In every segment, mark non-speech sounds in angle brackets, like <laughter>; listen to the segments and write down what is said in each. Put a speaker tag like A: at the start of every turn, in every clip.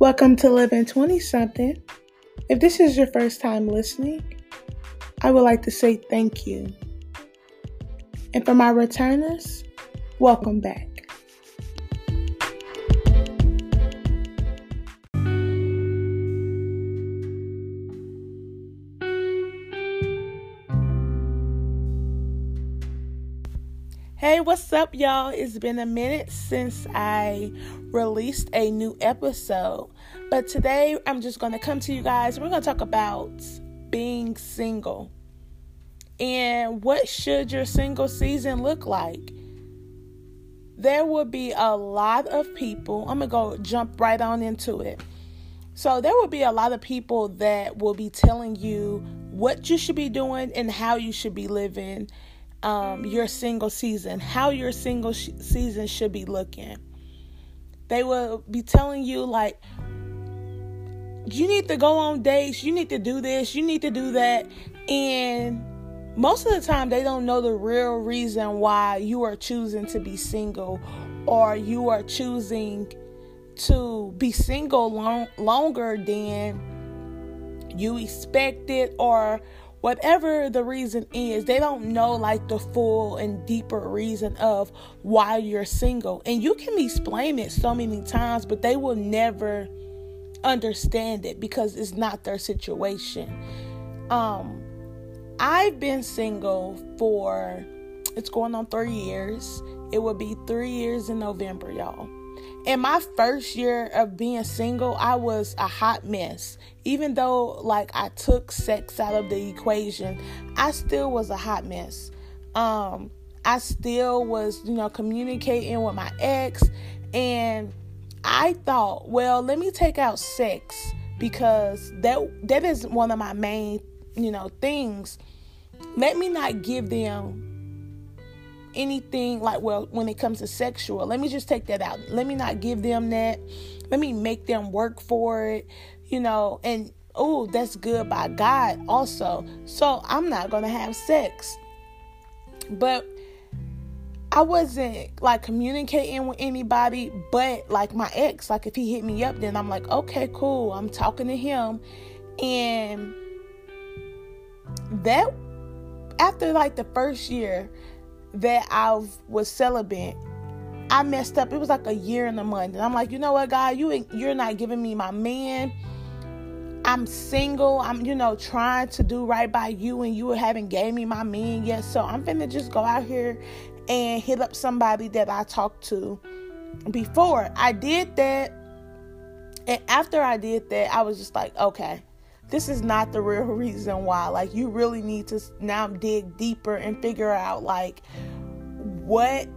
A: Welcome to Living 20 something. If this is your first time listening, I would like to say thank you. And for my returners, welcome back. Hey, what's up, y'all? It's been a minute since I released a new episode, but today I'm just going to come to you guys. We're going to talk about being single and what should your single season look like. There will be a lot of people. I'm going to go jump right on into it. So, there will be a lot of people that will be telling you what you should be doing and how you should be living um, your single season, how your single sh- season should be looking. They will be telling you, like, you need to go on dates, you need to do this, you need to do that. And most of the time, they don't know the real reason why you are choosing to be single or you are choosing to be single long, longer than you expected or whatever the reason is, they don't know like the full and deeper reason of why you're single. And you can explain it so many times, but they will never understand it because it's not their situation. Um I've been single for it's going on 3 years. It will be 3 years in November, y'all in my first year of being single, I was a hot mess. Even though like I took sex out of the equation, I still was a hot mess. Um I still was, you know, communicating with my ex and I thought, well, let me take out sex because that that is one of my main, you know, things. Let me not give them anything like well when it comes to sexual let me just take that out. Let me not give them that. Let me make them work for it you know and oh that's good by god also. So i'm not gonna have sex. But i wasn't like communicating with anybody but like my ex. Like if he hit me up then i'm like okay cool. I'm talking to him. And that after like the first year that I was celibate, I messed up. It was like a year and a month. And I'm like, you know what, God, you you're not giving me my man. I'm single. I'm, you know, trying to do right by you, and you haven't gave me my man yet. So I'm gonna just go out here and hit up somebody that I talked to before. I did that, and after I did that, I was just like, okay, this is not the real reason why. Like, you really need to now dig deeper and figure out, like, what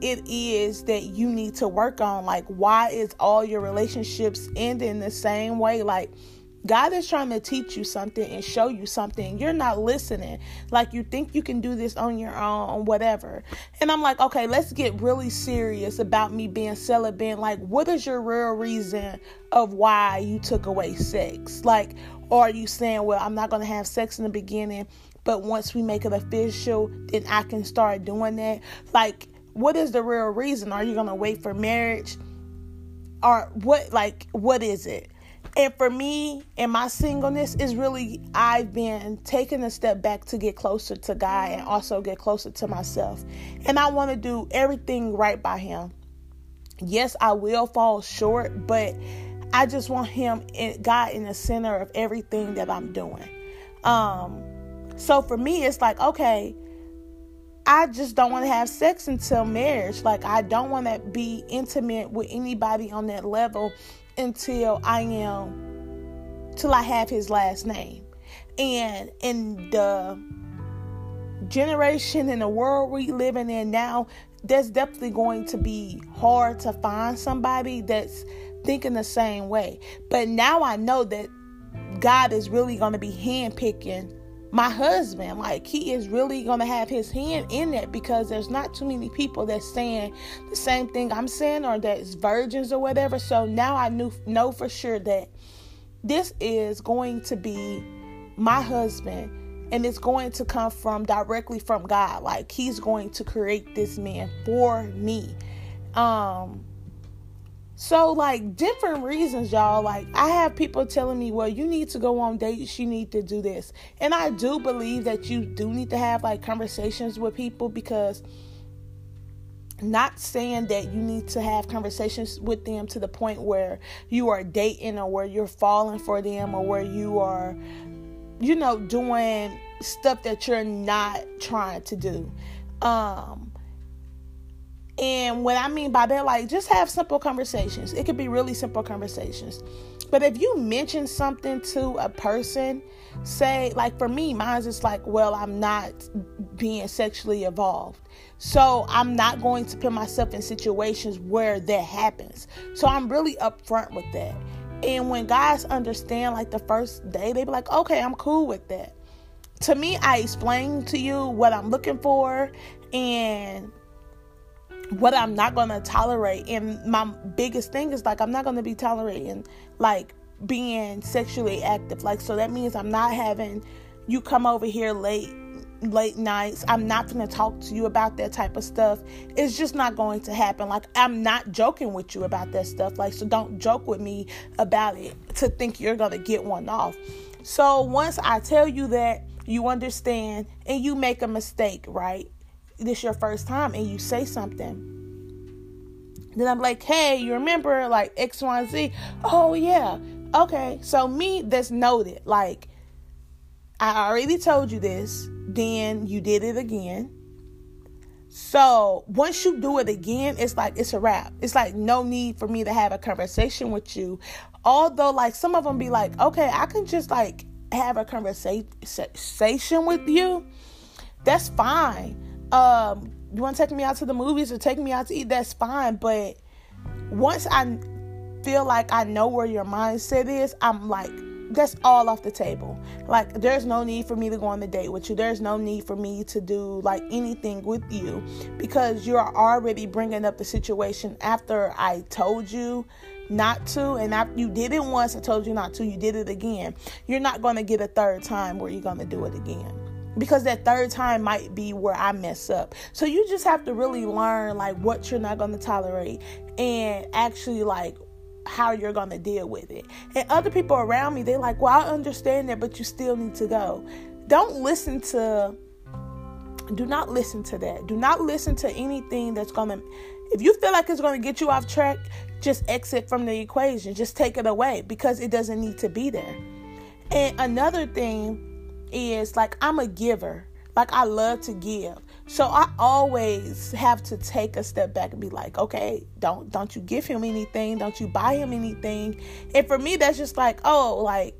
A: it is that you need to work on. Like, why is all your relationships ending the same way? Like, God is trying to teach you something and show you something. You're not listening. Like you think you can do this on your own, whatever. And I'm like, okay, let's get really serious about me being celibate. Like, what is your real reason of why you took away sex? Like, or are you saying, well, I'm not going to have sex in the beginning, but once we make it official, then I can start doing that? Like, what is the real reason? Are you going to wait for marriage? Or what, like, what is it? And for me and my singleness is really, I've been taking a step back to get closer to God and also get closer to myself. And I want to do everything right by Him. Yes, I will fall short, but I just want him in, God in the center of everything that I'm doing. Um, so for me, it's like, okay, I just don't want to have sex until marriage. Like I don't want to be intimate with anybody on that level until I am till I have his last name. And in the generation in the world we living in now, that's definitely going to be hard to find somebody that's thinking the same way. But now I know that God is really going to be handpicking my husband. Like he is really going to have his hand in it because there's not too many people that's saying the same thing I'm saying or that's virgins or whatever. So now I knew know for sure that this is going to be my husband and it's going to come from directly from God. Like he's going to create this man for me. Um So, like, different reasons, y'all. Like, I have people telling me, well, you need to go on dates, you need to do this. And I do believe that you do need to have, like, conversations with people because not saying that you need to have conversations with them to the point where you are dating or where you're falling for them or where you are, you know, doing stuff that you're not trying to do. Um, and what I mean by that, like, just have simple conversations. It could be really simple conversations. But if you mention something to a person, say, like, for me, mine's just like, well, I'm not being sexually involved. So I'm not going to put myself in situations where that happens. So I'm really upfront with that. And when guys understand, like, the first day, they be like, okay, I'm cool with that. To me, I explain to you what I'm looking for and what I'm not going to tolerate. And my biggest thing is like, I'm not going to be tolerating like being sexually active. Like, so that means I'm not having you come over here late late nights. I'm not going to talk to you about that type of stuff. It's just not going to happen. Like I'm not joking with you about that stuff. Like so don't joke with me about it to think you're going to get one off. So once I tell you that, you understand and you make a mistake, right? This your first time and you say something then i'm like hey you remember like x y and z? Oh yeah. Okay so me that's noted. Like i already told you this then you did it again. So once you do it again it's like it's a wrap. It's like no need for me to have a conversation with you. Although like some of them be like okay i can just like have a conversation with you. That's fine um, you want to take me out to the movies or take me out to eat, that's fine. But once I feel like I know where your mindset is, I'm like, that's all off the table. Like, there's no need for me to go on the date with you. There's no need for me to do like anything with you because you're already bringing up the situation after I told you not to. And you did it once, I told you not to, you did it again. You're not going to get a third time where you're going to do it again because that third time might be where I mess up. So you just have to really learn like what you're not going to tolerate and actually like how you're going to deal with it. And other people around me, they're like, "Well, I understand that, but you still need to go." Don't listen to do not listen to that. Do not listen to anything that's going to if you feel like it's going to get you off track, just exit from the equation. Just take it away because it doesn't need to be there. And another thing is like I'm a giver. Like I love to give. So I always have to take a step back and be like, okay, don't don't you give him anything, don't you buy him anything. And for me that's just like, oh, like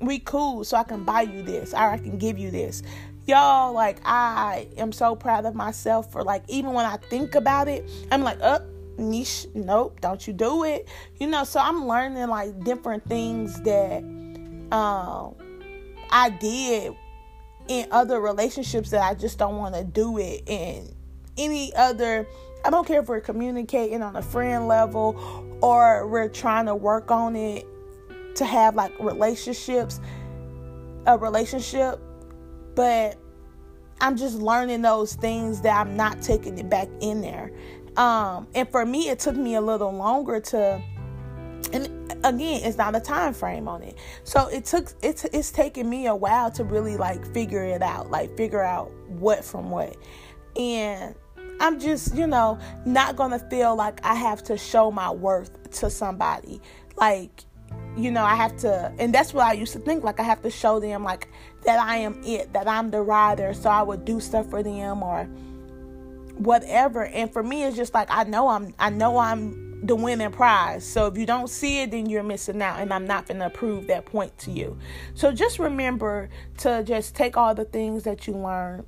A: we cool, so I can buy you this or I can give you this. Y'all, like I am so proud of myself for like even when I think about it, I'm like, up. Oh, niche nope don't you do it you know so i'm learning like different things that um I did in other relationships that I just don't want to do it in any other I don't care if we're communicating on a friend level or we're trying to work on it to have like relationships a relationship but I'm just learning those things that I'm not taking it back in there. Um and for me it took me a little longer to and again it's not a time frame on it. So it took it's it's taken me a while to really like figure it out like figure out what from what. And i'm just you know not gonna feel like i have to show my worth to somebody. Like you know i have to and that's what i used to think like i have to show them like that i am it that i'm the rider so i would do stuff for them or whatever. And for me it's just like i know i'm i know i'm the winning prize. So if you don't see it, then you're missing out, and I'm not going to prove that point to you. So just remember to just take all the things that you learn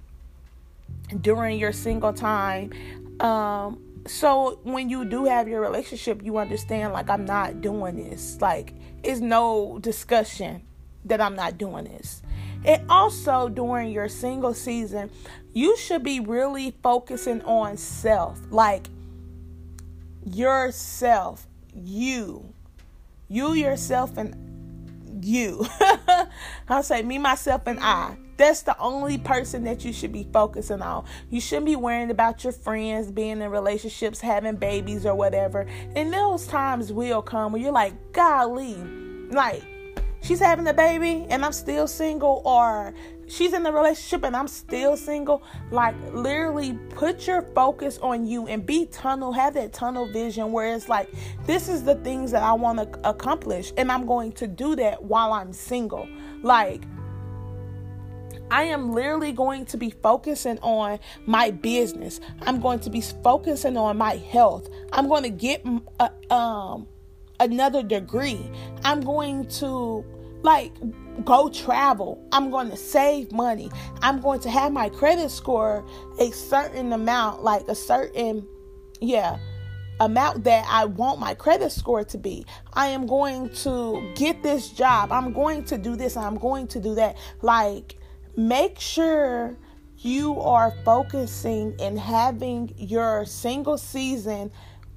A: during your single time. Um, so when you do have your relationship, you understand like I'm not doing this. Like it's no discussion that I'm not doing this. And also during your single season, you should be really focusing on self. Like yourself, you, you yourself, and you. <laughs> I'll say me, myself, and I. That's the only person that you should be focusing on. You shouldn't be worrying about your friends being in relationships, having babies, or whatever. And those times will come where you're like, golly, like she's having a baby and I'm still single, or she's in the relationship and I'm still single. Like, literally, put your focus on you and be tunnel, have that tunnel vision where it's like, this is the things that I want to accomplish, and I'm going to do that while I'm single. Like, I am literally going to be focusing on my business. I'm going to be focusing on my health. I'm going to get uh, um another degree. I'm going to like go travel. I'm going to save money. I'm going to have my credit score a certain amount, like a certain yeah, amount that I want my credit score to be. I am going to get this job. I'm going to do this. I'm going to do that. Like make sure you are focusing and having your single season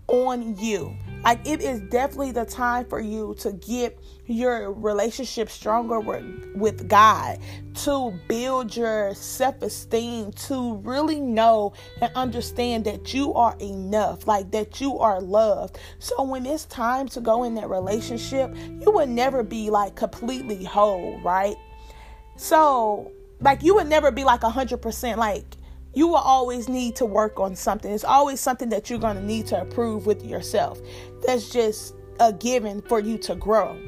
A: on you. Like it is definitely the time for you to get your relationship stronger with, with God, to build your self esteem, to really know and understand that you are enough, like that you are loved. So when it's time to go in that relationship, you would never be like completely whole, right? So like you would never be like a hundred percent like you will always need to work on something. It's always something that you're going to need to approve with yourself. That's just a given for you to grow.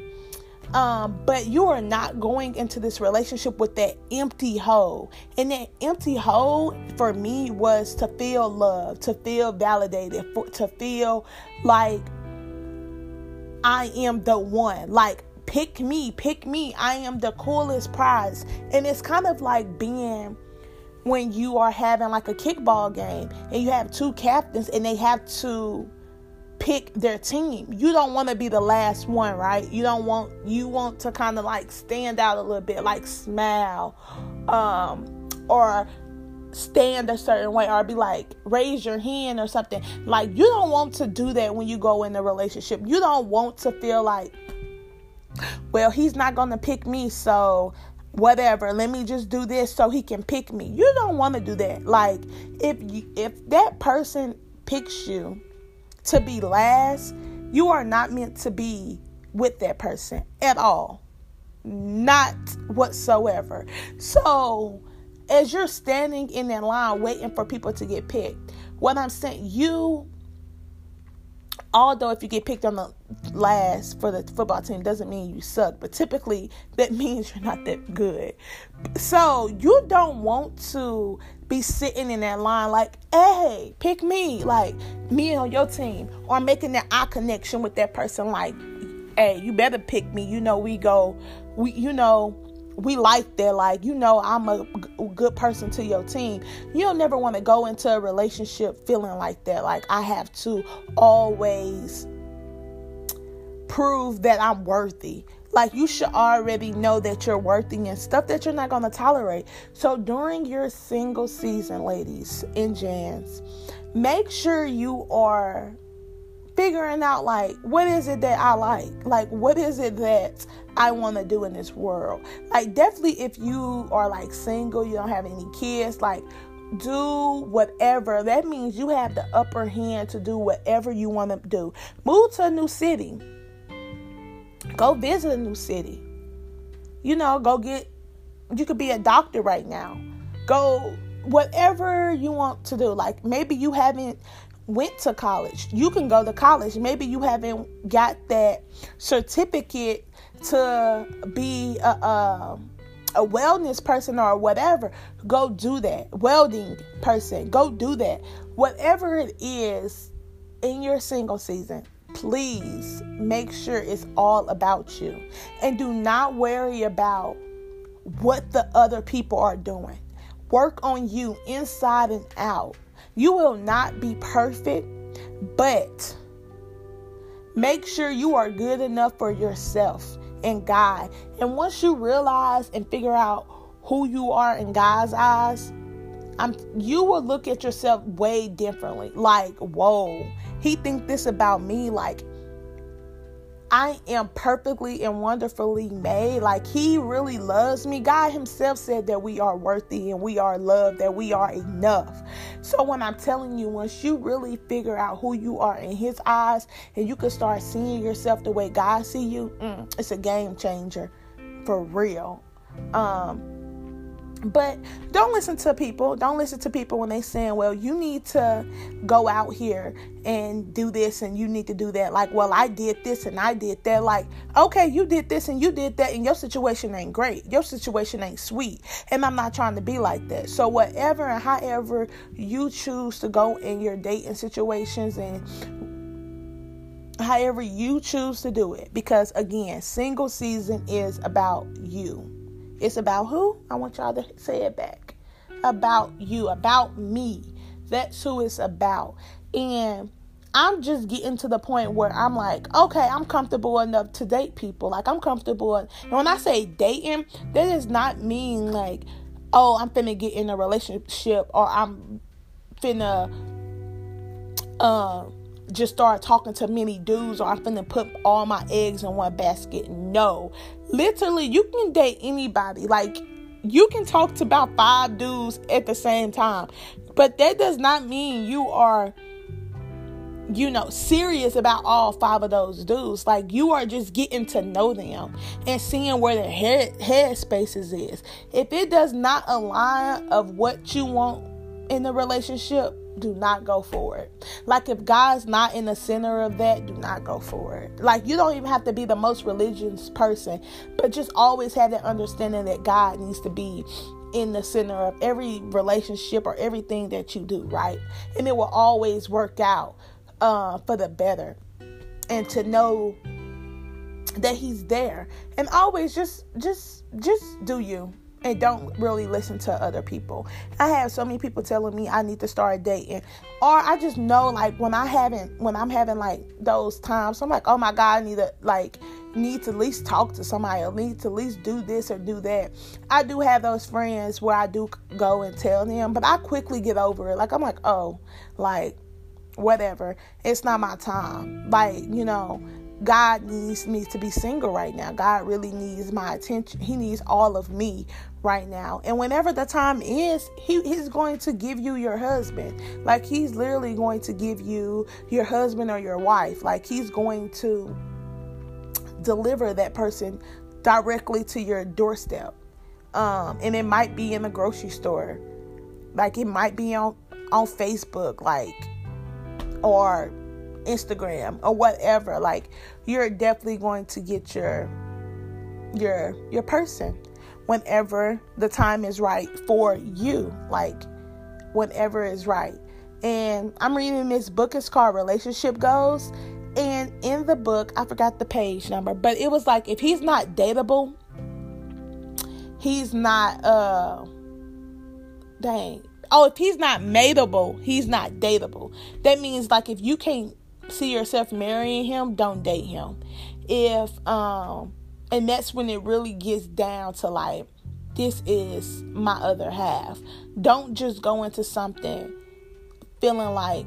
A: Um, but you are not going into this relationship with that empty hole. And that empty hole for me was to feel love, to feel validated, for, to feel like I am the one. Like pick me, pick me. I am the coolest prize. And it's kind of like being when you are having like a kickball game and you have two captains and they have to pick their team. You don't want to be the last one, right? You don't want you want to kind of like stand out a little bit, like smile um or stand a certain way or be like raise your hand or something. Like you don't want to do that when you go in a relationship. You don't want to feel like well, he's not going to pick me, so whatever let me just do this so he can pick me. You don't want to do that. Like if you, if that person picks you to be last you are not meant to be with that person at all. Not whatsoever. So as you're standing in that line waiting for people to get picked what i'm saying you although if you get picked on the last for the football team doesn't mean you suck but typically that <laughs> means you're not that good. So you don't want to be sitting in that line like hey pick me like me on your team or making that eye connection with that person like hey you better pick me. You know we go we you know we like that like you know i'm a good person to your team. You don't never want to go into a relationship feeling like that. Like i have to always prove that i'm worthy. Like you should already know that you're worthy and stuff that you're not going to tolerate. So during your single season ladies and jans make sure you are figuring out like what is it that I like? Like what is it that I want to do in this world? Like definitely if you are like single, you don't have any kids, like do whatever. That means you have the upper hand to do whatever you want to do. Move to a new city. Go visit a new city. You know, go get you could be a doctor right now. Go whatever you want to do. Like maybe you haven't went to college. You can go to college. Maybe you haven't got that certificate to be a, a, a, wellness person or whatever. Go do that. Welding person. Go do that. Whatever it is in your single season, please make sure it's all about you. And do not worry about what the other people are doing. Work on you inside and out. You will not be perfect, but make sure you are good enough for yourself and God. And once you realize and figure out who you are in God's eyes, I'm, you will look at yourself way differently. Like, whoa, he think this about me. Like, I am perfectly and wonderfully made. Like He really loves me. God Himself said that we are worthy and we are loved, that we are enough. So when I'm telling you, once you really figure out who you are in His eyes and you can start seeing yourself the way God see you, mm, it's a game changer for real. Um, but don't listen to people. Don't listen to people when they saying, "Well, you need to go out here and do this and you need to do that." Like, "Well, I did this and I did that." Like, "Okay, you did this and you did that and your situation ain't great. Your situation ain't sweet." And I'm not trying to be like that. So whatever and however you choose to go in your dating situations and however you choose to do it because again, single season is about you it's about who? I want y'all to say it back. About you, about me. That's who it's about. And I'm just getting to the point where I'm like, okay, I'm comfortable enough to date people. Like I'm comfortable. And when I say dating, that does not mean like, oh, I'm finna get in a relationship or I'm finna uh, just start talking to many dudes or I'm finna put all my eggs in one basket. No. Literally, you can date anybody. Like, you can talk to about five dudes at the same time. But that does not mean you are, you know, serious about all five of those dudes. Like, you are just getting to know them and seeing where their head, head spaces is. If it does not align of what you want in the relationship, do not go for it. Like if God's not in the center of that, do not go for it. Like you don't even have to be the most religious person, but just always have that understanding that God needs to be in the center of every relationship or everything that you do, right? And it will always work out uh, for the better. And to know that he's there and always just just just do you and don't really listen to other people. I have so many people telling me I need to start dating, or I just know like when I haven't, when I'm having like those times, I'm like, oh my god, I need to like need to at least talk to somebody, or need to at least do this or do that. I do have those friends where I do go and tell them, but I quickly get over it. Like I'm like, oh, like whatever, it's not my time. Like you know God needs me to be single right now. God really needs my attention. He needs all of me right now. And whenever the time is, he, he's going to give you your husband. Like he's literally going to give you your husband or your wife. Like he's going to deliver that person directly to your doorstep. Um, and it might be in the grocery store. Like it might be on on Facebook, like or Instagram or whatever, like you're definitely going to get your your your person whenever the time is right for you, like whenever is right. And I'm reading this book. It's called Relationship Goals. And in the book, I forgot the page number, but it was like if he's not dateable, he's not uh dang. Oh, if he's not mateable, he's not dateable. That means like if you can't see yourself marrying him, don't date him. If um and that's when it really gets down to like this is my other half. Don't just go into something feeling like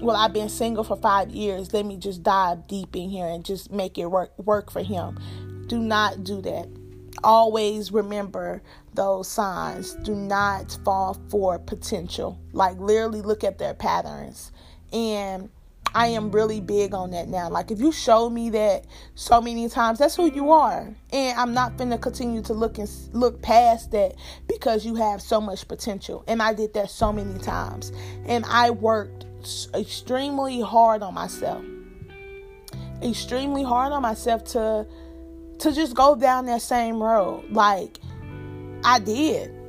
A: well I've been single for 5 years, let me just dive deep in here and just make it work work for him. Do not do that. Always remember those signs. Do not fall for potential. Like literally look at their patterns and I am really big on that now. Like if you show me that so many times, that's who you are. And I'm not gonna continue to look and look past that because you have so much potential. And I did that so many times. And I worked extremely hard on myself. Extremely hard on myself to to just go down that same road. Like I did.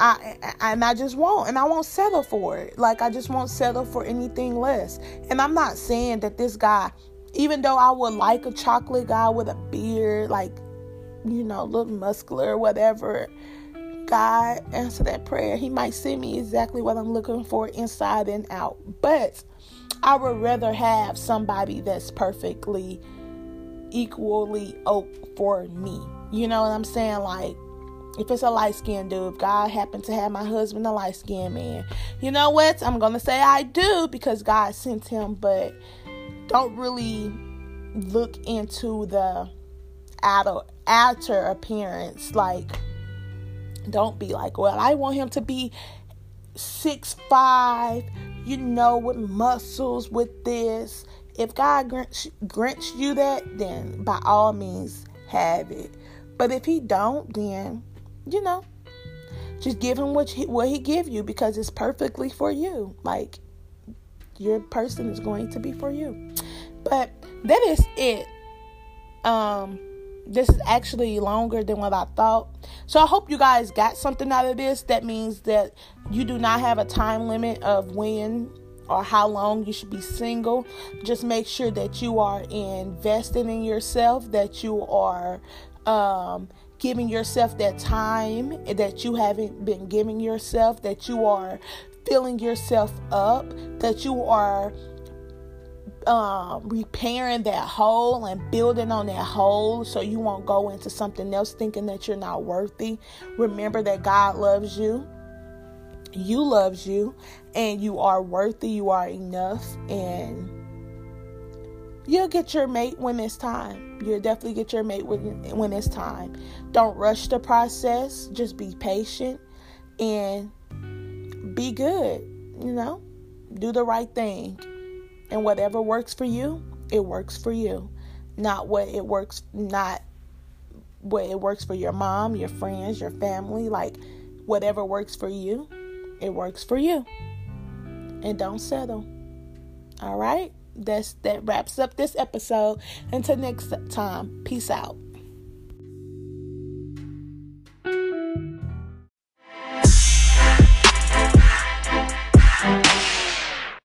A: I and I just won't and I won't settle for it. Like I just won't settle for anything less. And I'm not saying that this guy even though I would like a chocolate guy with a beard, like you know, little muscular whatever, God answer that prayer. He might send me exactly what I'm looking for inside and out. But I would rather have somebody that's perfectly equally oak for me. You know what I'm saying? Like if it's a light skinned dude, if God happened to have my husband a light skinned man, you know what? I'm gonna say I do because God sent him, but don't really look into the outer outer appearance. Like, don't be like, well, I want him to be six five, you know, with muscles, with this. If God grants, grants you that, then by all means have it. But if He don't, then you know, just give Him what He what He give you because it's perfectly for you. Like your person is going to be for you. But that is it. Um this is actually longer than what I thought. So I hope you guys got something out of this. That means that you do not have a time limit of when or how long you should be single. Just make sure that you are investing in yourself, that you are um, giving yourself that time that you haven't been giving yourself, that you are filling yourself up, that you are um, repairing that hole and building on that hole so you won't go into something else thinking that you're not worthy. Remember that God loves you. You loves you and you are worthy, you are enough and you'll get your mate when it's time. You'll definitely get your mate when, when it's time. Don't rush the process. Just be patient and be good, you know? Do the right thing. And whatever works for you, it works for you. Not what it works not what it works for your mom, your friends, your family, like whatever works for you, it works for you. And don't settle. All right? That's that wraps up this episode. Until next time, peace out.